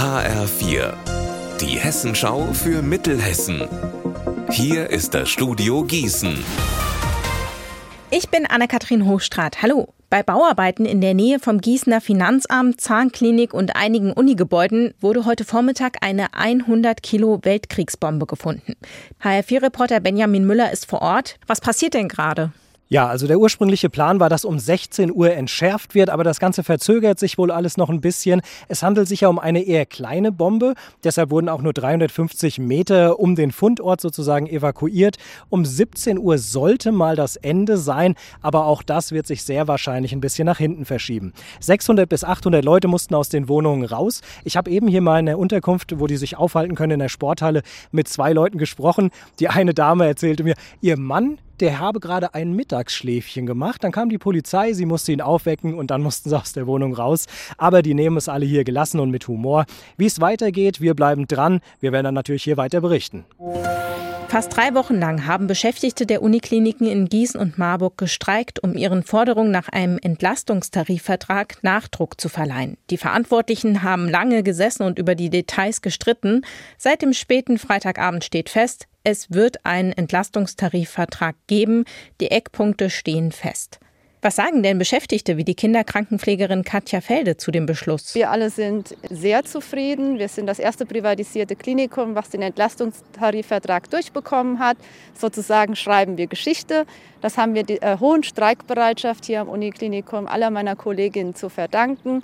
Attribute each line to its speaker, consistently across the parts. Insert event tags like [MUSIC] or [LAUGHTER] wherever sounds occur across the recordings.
Speaker 1: HR4, die Hessenschau für Mittelhessen. Hier ist das Studio Gießen.
Speaker 2: Ich bin Anne-Kathrin Hochstrat. Hallo. Bei Bauarbeiten in der Nähe vom Gießener Finanzamt, Zahnklinik und einigen Unigebäuden wurde heute Vormittag eine 100 Kilo Weltkriegsbombe gefunden. HR4-Reporter Benjamin Müller ist vor Ort. Was passiert denn gerade?
Speaker 3: Ja, also der ursprüngliche Plan war, dass um 16 Uhr entschärft wird, aber das Ganze verzögert sich wohl alles noch ein bisschen. Es handelt sich ja um eine eher kleine Bombe, deshalb wurden auch nur 350 Meter um den Fundort sozusagen evakuiert. Um 17 Uhr sollte mal das Ende sein, aber auch das wird sich sehr wahrscheinlich ein bisschen nach hinten verschieben. 600 bis 800 Leute mussten aus den Wohnungen raus. Ich habe eben hier mal in der Unterkunft, wo die sich aufhalten können in der Sporthalle, mit zwei Leuten gesprochen. Die eine Dame erzählte mir, ihr Mann der habe gerade ein Mittagsschläfchen gemacht. Dann kam die Polizei, sie musste ihn aufwecken und dann [LAUGHS] mussten sie aus der Wohnung raus. Aber die nehmen es alle hier gelassen und mit Humor. Wie es weitergeht, wir bleiben dran. Wir werden dann natürlich hier weiter berichten.
Speaker 2: Fast drei Wochen lang haben Beschäftigte der Unikliniken in Gießen und Marburg gestreikt, um ihren Forderungen nach einem Entlastungstarifvertrag Nachdruck zu verleihen. Die Verantwortlichen haben lange gesessen und über die Details gestritten. Seit dem späten Freitagabend steht fest, es wird einen Entlastungstarifvertrag geben. Die Eckpunkte stehen fest. Was sagen denn Beschäftigte wie die Kinderkrankenpflegerin Katja Felde zu dem Beschluss?
Speaker 4: Wir alle sind sehr zufrieden. Wir sind das erste privatisierte Klinikum, was den Entlastungstarifvertrag durchbekommen hat. Sozusagen schreiben wir Geschichte. Das haben wir der äh, hohen Streikbereitschaft hier am Uniklinikum aller meiner Kolleginnen zu verdanken.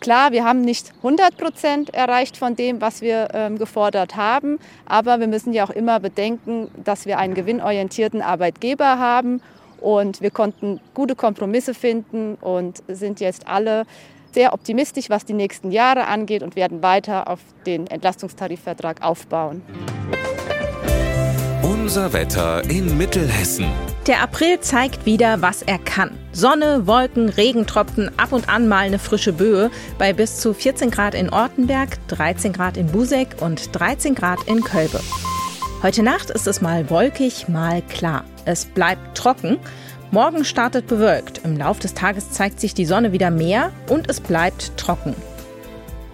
Speaker 4: Klar, wir haben nicht 100 Prozent erreicht von dem, was wir ähm, gefordert haben, aber wir müssen ja auch immer bedenken, dass wir einen gewinnorientierten Arbeitgeber haben und wir konnten gute Kompromisse finden und sind jetzt alle sehr optimistisch, was die nächsten Jahre angeht und werden weiter auf den Entlastungstarifvertrag aufbauen.
Speaker 1: Unser Wetter in Mittelhessen.
Speaker 2: Der April zeigt wieder, was er kann. Sonne, Wolken, Regentropfen, ab und an mal eine frische Böe bei bis zu 14 Grad in Ortenberg, 13 Grad in Busek und 13 Grad in Kölbe. Heute Nacht ist es mal wolkig, mal klar. Es bleibt trocken. Morgen startet bewölkt. Im Laufe des Tages zeigt sich die Sonne wieder mehr und es bleibt trocken.